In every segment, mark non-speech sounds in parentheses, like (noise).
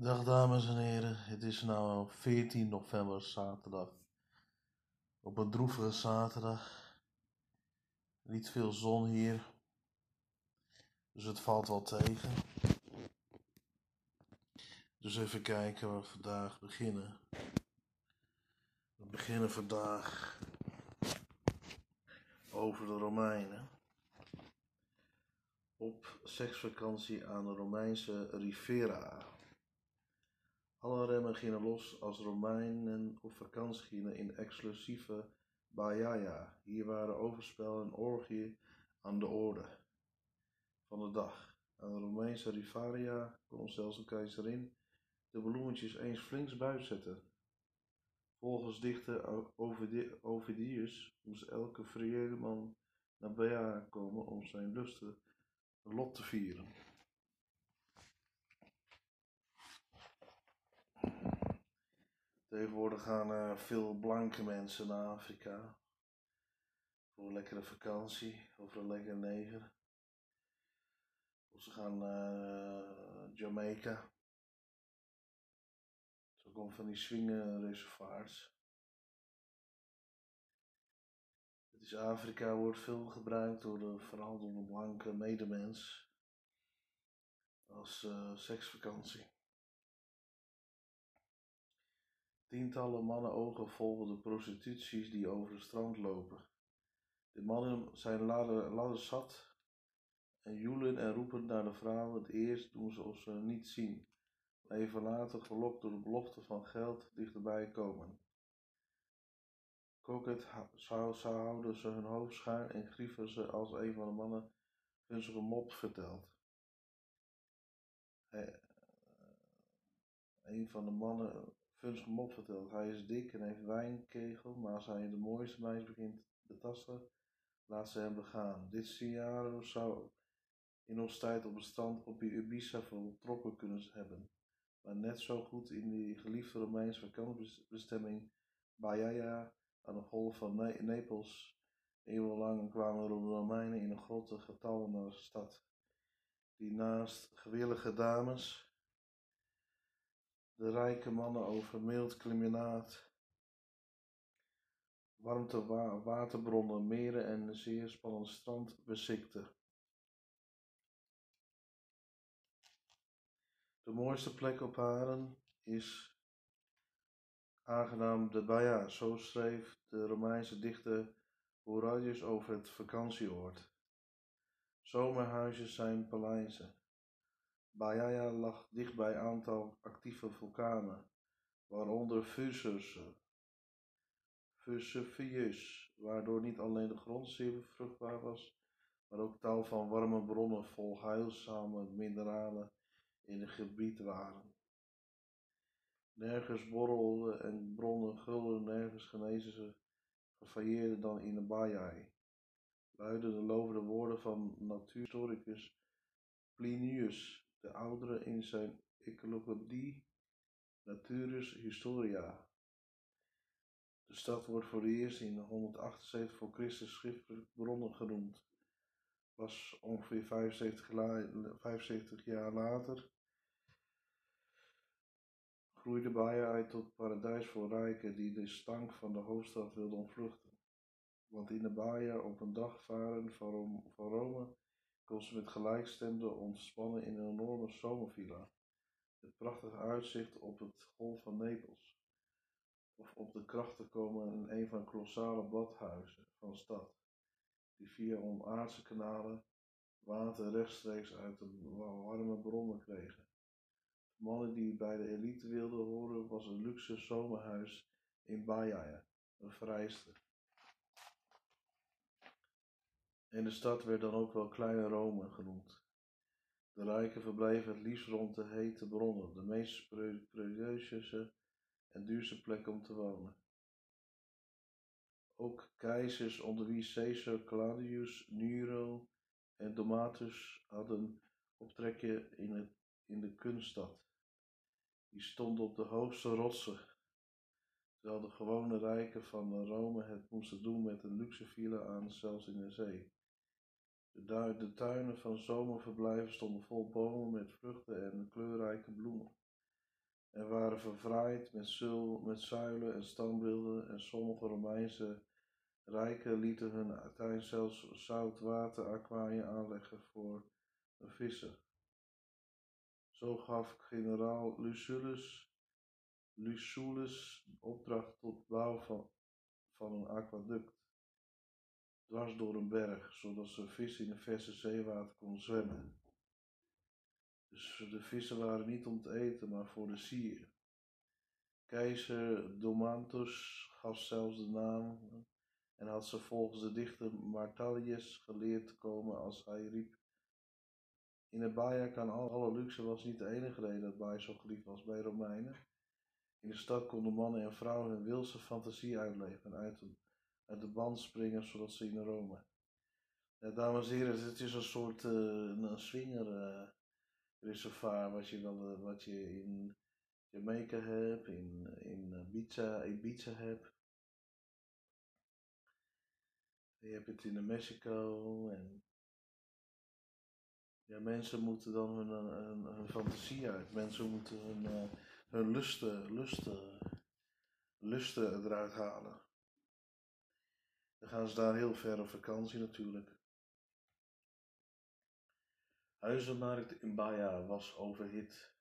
Dag dames en heren, het is nu 14 november, zaterdag. Op een droevige zaterdag. Niet veel zon hier, dus het valt wel tegen. Dus even kijken waar we vandaag beginnen. We beginnen vandaag over de Romeinen. Op seksvakantie aan de Romeinse Rivera. Alle remmen gingen los als Romeinen op vakantie gingen in exclusieve Baiaia. Hier waren overspel en orgie aan de orde van de dag. Aan de Romeinse Rivaria kon zelfs de keizerin de bloemetjes eens flinks buitzetten. Volgens dichter Ovidius moest elke vrije man naar Baia komen om zijn lustige lot te vieren. Tegenwoordig gaan veel blanke mensen naar Afrika. Voor een lekkere vakantie of een lekker neger. Of ze gaan naar Jamaica. Zo komt van die swingenreservoirs. Het is Afrika wordt veel gebruikt door de, vooral door de blanke medemens als uh, seksvakantie. Tientallen mannen ogen volgen de prostituties die over het strand lopen. De mannen zijn ladder zat en joelen en roepen naar de vrouwen. Het eerst doen ze of ze niet zien. Even later, gelokt door de belofte van geld, dichterbij komen. Zou houden ze hun hoofd schuin en grieven ze als een van de mannen hun mop vertelt. Hij, een van de mannen Funs mop vertelt. Hij is dik en heeft wijnkegel, maar als hij de mooiste meis begint te tasten, laat ze hem begaan. Dit scenario zou in ons tijd op het strand op Ibiza voltrokken kunnen hebben. Maar net zo goed in die geliefde Romeinse vakantiebestemming Baiaia aan de golf van Napels. Eeuwenlang kwamen de Romeinen in een grote getallen naar de stad. Die naast gewillige dames de rijke mannen over mild klimaat, warmte, waterbronnen, meren en een zeer spannend strand besikte. De mooiste plek op haren is aangenaam de Baia, zo schreef de Romeinse dichter Horatius over het vakantieoord. Zomerhuizen zijn paleizen. Baiaia lag dicht bij een aantal actieve vulkanen, waaronder Vesuvius, waardoor niet alleen de grond zeer vruchtbaar was, maar ook tal van warme bronnen vol heilzame mineralen in het gebied waren. Nergens borrelden en bronnen gulden, nergens genezen ze dan in de Baiai. Luiden de lovende woorden van natuurhistoricus Plinius de oudere in zijn Encyclopedie Naturus Historia. De stad wordt voor het eerst in 178 voor Christus schriftelijk bronnen genoemd. Was ongeveer 75, 75 jaar later groeide Baia uit tot paradijs voor rijken die de stank van de hoofdstad wilden ontvluchten. Want in de Baia op een dag varen van Rome kon ze met gelijkstemden ontspannen in een enorme zomervilla. Het prachtige uitzicht op het golf van Napels. Of op de krachten komen in een van de kolossale badhuizen van de stad, die via onaardse kanalen water rechtstreeks uit de warme bronnen kregen. De mannen die bij de elite wilden horen was een luxe zomerhuis in Baia, een vrijster. En de stad werd dan ook wel Kleine Rome genoemd. De rijken verbleven het liefst rond de hete bronnen, de meest precieuze en duurste plek om te wonen. Ook keizers onder wie Caesar, Claudius, Nero en Domatus hadden optrekken in, in de kunststad. Die stonden op de hoogste rotsen, terwijl de gewone rijken van Rome het moesten doen met een luxe aan zelfs in de zee. De tuinen van zomerverblijven stonden vol bomen met vruchten en kleurrijke bloemen. en waren verfraaid met, zul, met zuilen en standbeelden en sommige Romeinse rijken lieten hun uiteindelijk zelfs zoutwater aanleggen voor de vissen. Zo gaf generaal Lucullus, Lucullus opdracht tot bouw van, van een aquaduct dwars door een berg, zodat ze vissen in de verse zeewater konden zwemmen. Dus de vissen waren niet om te eten, maar voor de sier. Keizer Domantus gaf zelfs de naam en had ze volgens de dichter Martalius geleerd te komen als hij riep. In de Baia kan alle luxe was niet de enige reden dat Baia zo geliefd was bij Romeinen. In de stad konden mannen en vrouwen hun wildse fantasie uitleven en uit de, uit de band springen zodat ze in Rome. Ja, dames en heren, het is een soort uh, een swinger reservoir wat je, wel, uh, wat je in Jamaica hebt, in, in Ibiza, Ibiza hebt. Je hebt het in Mexico en ja, mensen moeten dan hun, hun, hun fantasie uit. Mensen moeten hun, hun lusten, lusten, lusten eruit halen. Dan gaan ze daar heel ver op vakantie natuurlijk. Huizenmarkt in Baja was overhit.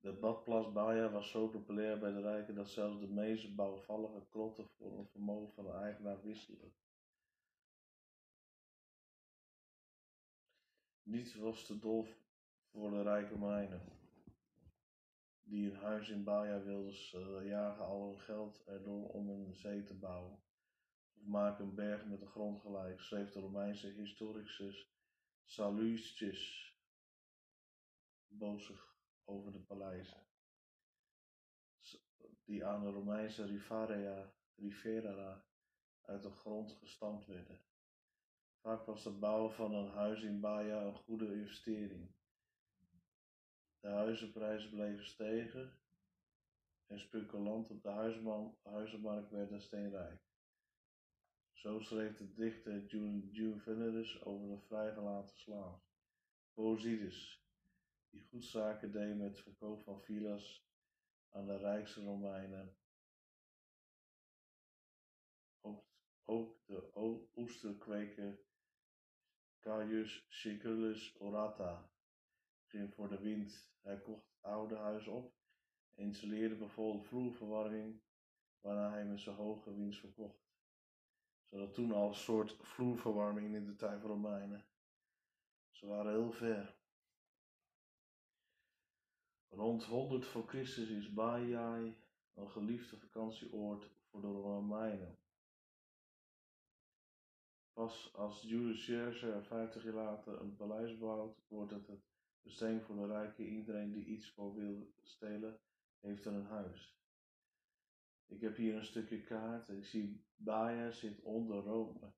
De badplaats Baja was zo populair bij de rijken dat zelfs de meest bouwvallige klotten voor een vermogen van de eigenaar wisselen. Niets was te dol voor de rijke mijnen, die een huis in Baja wilden uh, jagen al hun geld erdoor om een zee te bouwen. Maken een berg met de grond gelijk, schreef de Romeinse historicus Sallustius bozig over de paleizen, die aan de Romeinse Rivera, Rivera uit de grond gestampt werden. Vaak was het bouwen van een huis in Baja een goede investering. De huizenprijzen bleven stegen en speculanten op de huizenmarkt werden steenrijk. Zo schreef de dichter Juvenalus over de vrijgelaten slaaf, Posidus, die goed zaken deed met verkoop van villa's aan de rijkste Romeinen. Ook, ook de oesterkweker Caius Siculus Orata ging voor de wind. Hij kocht het oude huis op en installeerde bijvoorbeeld vloerverwarming, waarna hij met zijn hoge winst verkocht. Zodat toen al een soort vloerverwarming in de tijd van Romeinen. Ze waren heel ver. Rond 100 voor Christus is Baiae een geliefde vakantieoord voor de Romeinen. Pas als Julius Caesar 50 jaar later een paleis bouwt, wordt het het voor de rijken. Iedereen die iets voor wil stelen, heeft er een huis. Ik heb hier een stukje kaart. Ik zie Baia zit onder Rome.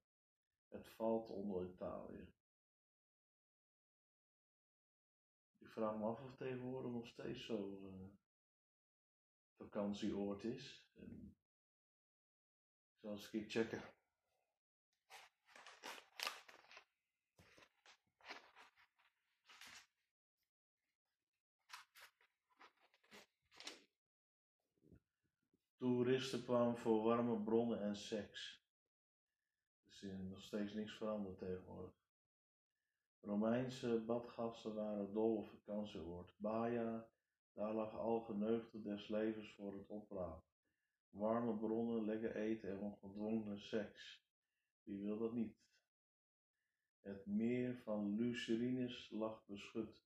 Het valt onder Italië. Ik vraag me af of tegenwoordig nog steeds zo uh, vakantieoord is. En ik zal eens een keer checken. Toeristen kwamen voor warme bronnen en seks. Er is nog steeds niks veranderd tegenwoordig. Romeinse badgasten waren dol op vakantieoord. Baja, daar lag al geneugde des levens voor het oprapen. Warme bronnen, lekker eten en ongedwongen seks. Wie wil dat niet? Het meer van Lucerines lag beschut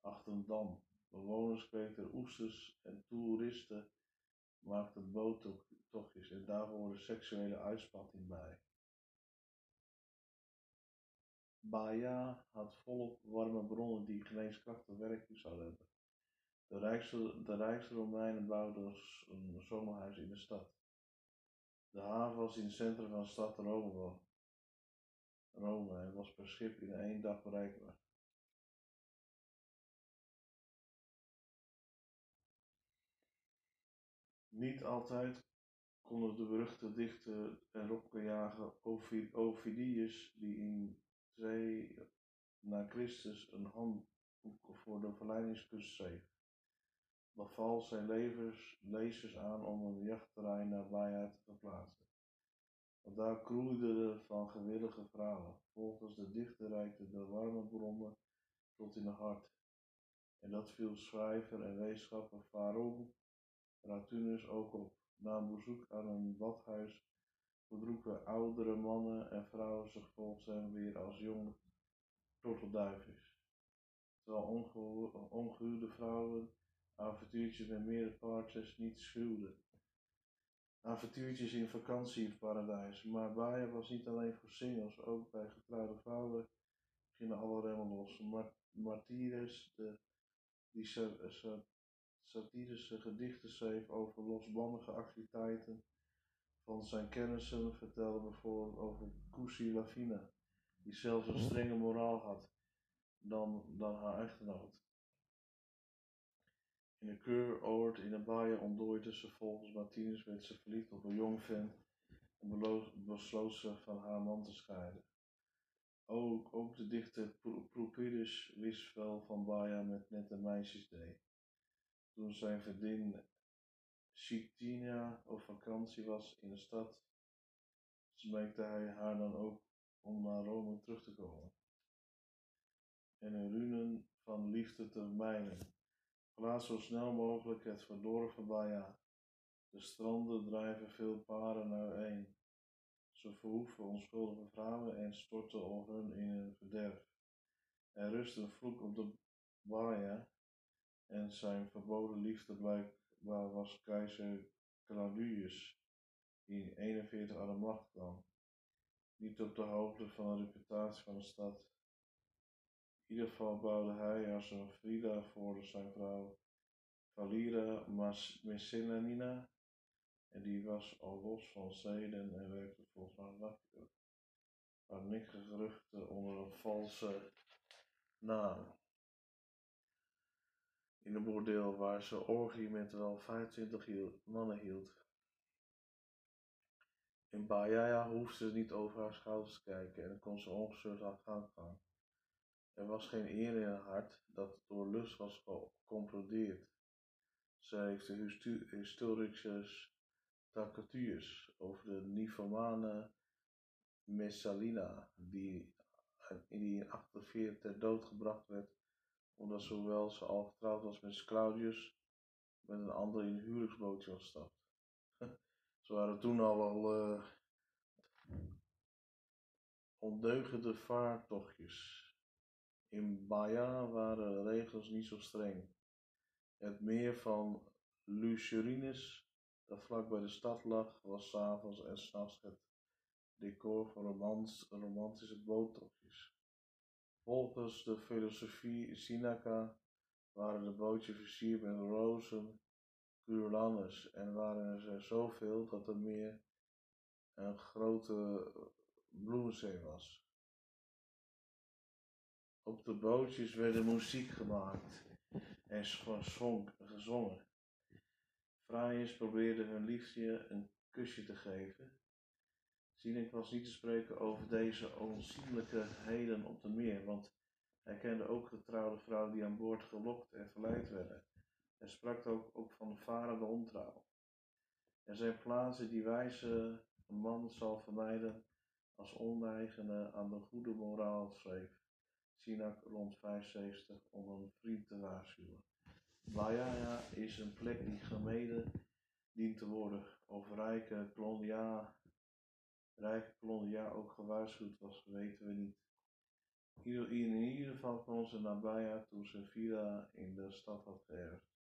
achter een dam. Bewoners kweken oesters en toeristen maakten boottochtjes en daar hoorde seksuele uitspatting bij. Baja had volop warme bronnen die geneeskrachtig werking zouden hebben. De rijkste, de rijkste Romeinen bouwden een zomerhuis in de stad. De haven was in het centrum van de stad Rome, Rome en was per schip in één dag bereikbaar. Niet altijd konden de beruchte dichter en rokkenjager Ovidius, die in 2 na Christus een handboek voor de verleidingskunst schreef, beval zijn levers, lezers aan om een jachtterrein naar Baja te verplaatsen. Want daar kroeide van gewillige vrouwen. Volgens de dichter reikte de warme bronnen tot in het hart. En dat viel schrijver en wetenschapper Faron Ratunus ook op. Na een bezoek aan een badhuis verdroegen oudere mannen en vrouwen zich volgens weer als jonge tortelduifjes. Terwijl ongehuwde vrouwen avontuurtjes met meerdere partners niet schuwden. Avontuurtjes in vakantieparadijs. Maar Baia was niet alleen voor singles, ook bij getrouwde vrouwen gingen alle remmen los. Martires, de, die satirische gedichten schreef over losbandige activiteiten van zijn kennissen, vertelde bijvoorbeeld over Cusi Lavina, die zelfs een strenge moraal had dan, dan haar echtgenoot. In een keuroord in een baaien ontdooide ze volgens Martinez werd ze verliefd op een jong vent en besloot ze van haar man te scheiden. Ook, ook de dichter Properus wist wel van Baia met nette meisjes deed. Toen zijn vriendin Chitina op vakantie was in de stad, smeekte hij haar dan ook om naar Rome terug te komen. En een runen van liefde te mijnen. Laat zo snel mogelijk het verdorven Baja. De stranden drijven veel paren uiteen. Ze verhoeven onschuldige vrouwen en storten al hun in een verderf. Er rust een vloek op de Baja en zijn verboden liefde blijkbaar was keizer Claudius, die in 41 aan de macht kwam. Niet op de hoogte van de reputatie van de stad. In ieder geval bouwde hij als een Frida voor zijn vrouw Valira Messinanina en die was al los van zeden en werkte volgens. Maar niks geruchten onder een valse naam. In een bordeel waar ze orgie met wel 25 mannen hield. In Bahia hoefde ze niet over haar schouders te kijken en kon ze ongestoord aan gang gaan. Er was geen eer in haar hart dat door lust was gecomplodeerd. Zij heeft de historische Takatuurs over de nymphomane Messalina, die in 1948 ter dood gebracht werd, omdat zowel ze al getrouwd was met Claudius, met een ander in een huwelijksbootje was gestapt. (laughs) ze waren toen al al uh, ondeugende vaartochtjes. In Baja waren de regels niet zo streng. Het meer van Lucerines dat vlak bij de stad lag, was s'avonds en s'nachts het decor van romans, romantische boottochtjes. Volgens de filosofie Sinaca waren de bootjes versierd met rozen, curlanus en waren er zoveel dat er meer een grote bloemenzee was. Op de bootjes werden muziek gemaakt en gezongen. Fraaiers probeerden hun liefje een kusje te geven. Zinek was niet te spreken over deze heden op de meer, want hij kende ook getrouwde vrouwen die aan boord gelokt en verleid werden. Hij sprak ook, ook van varende ontrouw. Er zijn plaatsen die wijze man zal vermijden als oneigene aan de goede moraal schreef. Sinak rond 75 om een vriend te waarschuwen. Baia is een plek die gemeden dient te worden. Of rijke kolonia, rijke kolonia ook gewaarschuwd was, weten we niet. In ieder geval kwam ze Baia toen ze villa in de stad had geërfd.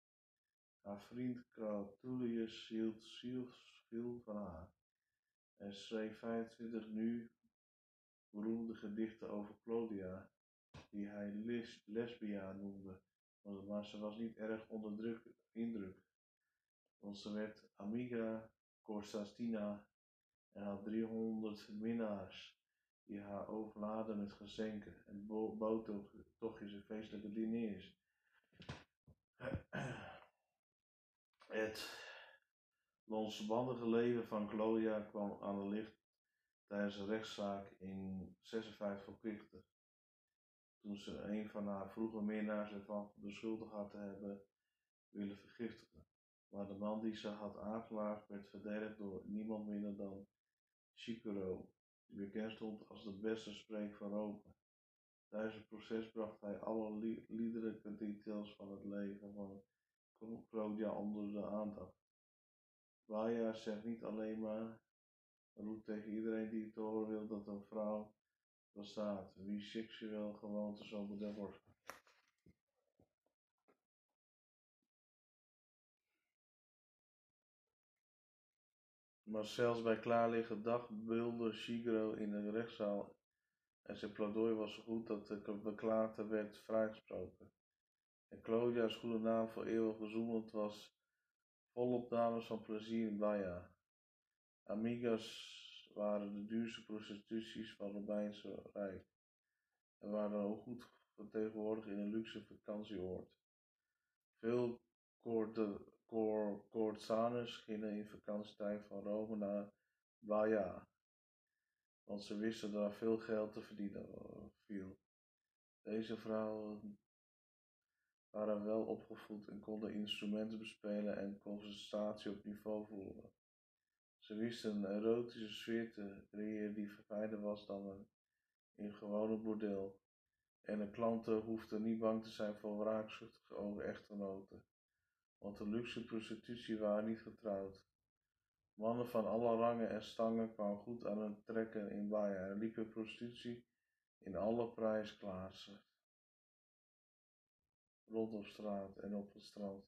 Haar vriend Cratulius hield veel van haar en schreef 25 nu beroemde gedichten over Claudia, die hij lesbia noemde maar ze was niet erg onder druk, indruk. Want ze werd Amiga Corsastina en had 300 minnaars die haar overladen met gezenken en boottochtjes en feestelijke diners. (clears throat) Het lonsbandige leven van Claudia kwam aan de licht tijdens een rechtszaak in 56 voor toen ze een van haar vroege minnaars ervan beschuldigd had te hebben willen vergiftigen. Maar de man die ze had aangeklaagd werd verdedigd door niemand minder dan Die bekend stond als de beste spreker van Rome. Tijdens het proces bracht hij alle liederlijke details van het leven van Claudia onder de aandacht. Waja zegt niet alleen maar, roept tegen iedereen die het horen wil dat een vrouw bestaat, wie seksueel gewoonte zo wordt. Maar zelfs bij klaarlichte dag beulde Shigro in de rechtszaal en zijn pleidooi was zo goed dat de beklaagde werd vrijgesproken. En Claudia's goede naam voor eeuwig bezoemeld was volop dames van plezier in Baia. Amigas waren de duurste prostituties van het Romeinse Rijk en waren ook goed vertegenwoordigd in een luxe vakantieoord. Veel Corzaners gingen in vakantietijd van Rome naar Baia, want ze wisten dat er veel geld te verdienen viel. Deze vrouwen waren wel opgevoed en konden instrumenten bespelen en conversatie op niveau voeren. Ze wisten een erotische sfeer te creëren die fijner was dan een gewone bordeel. En de klanten hoefden niet bang te zijn voor wraakzuchtige over echtgenoten, want de luxe prostitutie waren niet getrouwd. Mannen van alle rangen en stangen kwamen goed aan hun trekken in Baia en liepen prostitutie in alle prijsklassen rond op straat en op het strand.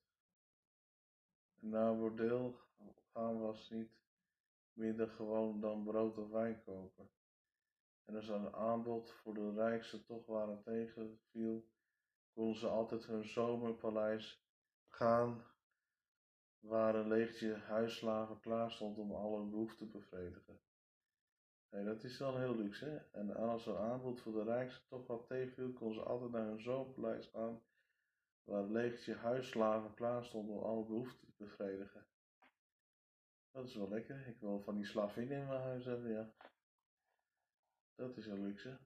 En naar bordeel gaan was niet minder gewoon dan brood of wijn kopen. En als een aanbod voor de rijkste toch waren tegenviel, konden ze altijd hun zomerpaleis gaan, waar een leegje huisslaven klaar stond om alle behoeften te bevredigen. Hey, dat is dan heel luxe, hè? En als een aanbod voor de rijkste toch wat tegenviel, konden ze altijd naar hun zomerpaleis gaan, waar een leegje huisslaven klaar stond om alle behoeften te bevredigen. Dat is wel lekker. Ik wil van die slavin in mijn huis hebben, ja. Dat is een luxe.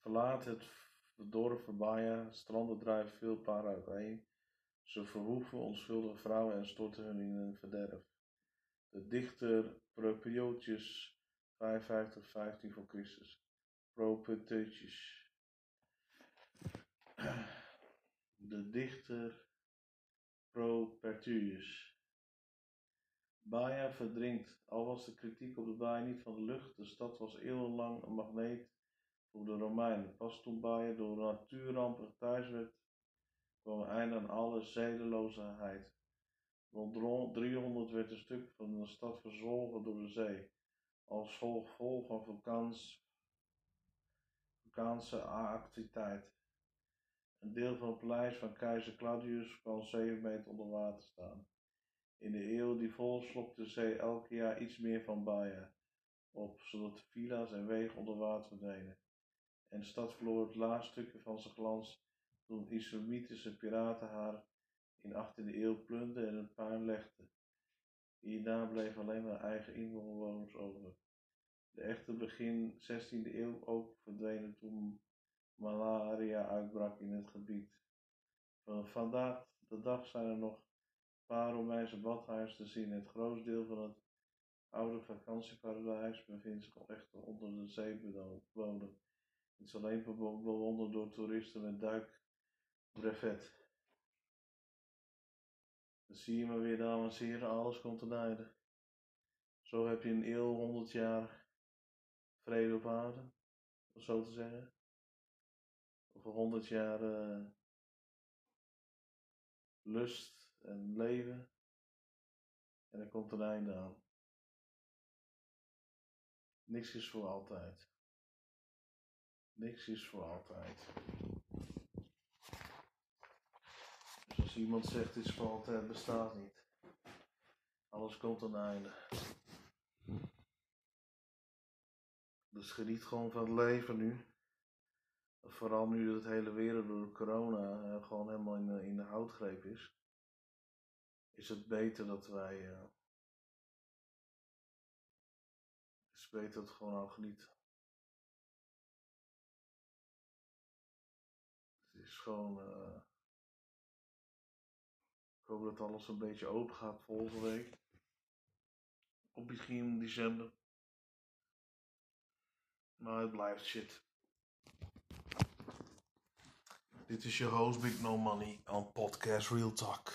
Verlaat het dorp Verbaya, stranden drijven veel paren uiteen. Ze verhoeven onschuldige vrouwen en storten hun in een verderf. De dichter Properiotius 55, 15 voor Christus. Properiotius. De dichter Propertius Baia verdrinkt, al was de kritiek op de baai niet van de lucht, de stad was eeuwenlang een magneet voor de Romeinen. Pas toen Baia door natuurrampen thuis werd, kwam een einde aan alle zedeloosheid. Rond 300 werd een stuk van de stad verzwolgen door de zee, als gevolg van vulkaans, vulkaanse activiteit. Een deel van het paleis van keizer Claudius kwam 7 meter onder water staan. In de eeuw die volg slokte de zee elk jaar iets meer van Baia op, zodat villa's en wegen onder water verdwenen. En de stad verloor het laatste stukje van zijn glans toen islamitische piraten haar in de 18e eeuw plunderden en een puin legden. Hierna bleven alleen maar eigen inwoners over. De echte begin 16e eeuw ook verdwenen toen malaria uitbrak in het gebied. Vandaag de dag zijn er nog paar Romeinse badhuizen te zien. Het grootste deel van het oude vakantieparadijs bevindt zich echter onder de zeebodem. Is alleen bewonderd door toeristen met duikbrevet. Dan zie je maar weer, dames en heren, alles komt ten einde. Zo heb je een eeuw, honderd jaar vrede op aarde, om zo te zeggen. Of honderd jaar uh, lust en leven. En er komt een einde aan. Niks is voor altijd. Niks is voor altijd. Dus als iemand zegt iets voor altijd, bestaat niet. Alles komt een einde. Dus geniet gewoon van het leven nu. Vooral nu dat het hele wereld door corona eh, gewoon helemaal in de, houtgreep is is het beter dat wij. Uh, is het beter dat we gewoon al genieten. Gewoon. Uh, hoop dat alles een beetje open gaat volgende week. Op begin december. Maar het blijft shit. Dit is je host Big No Money aan podcast Real Talk.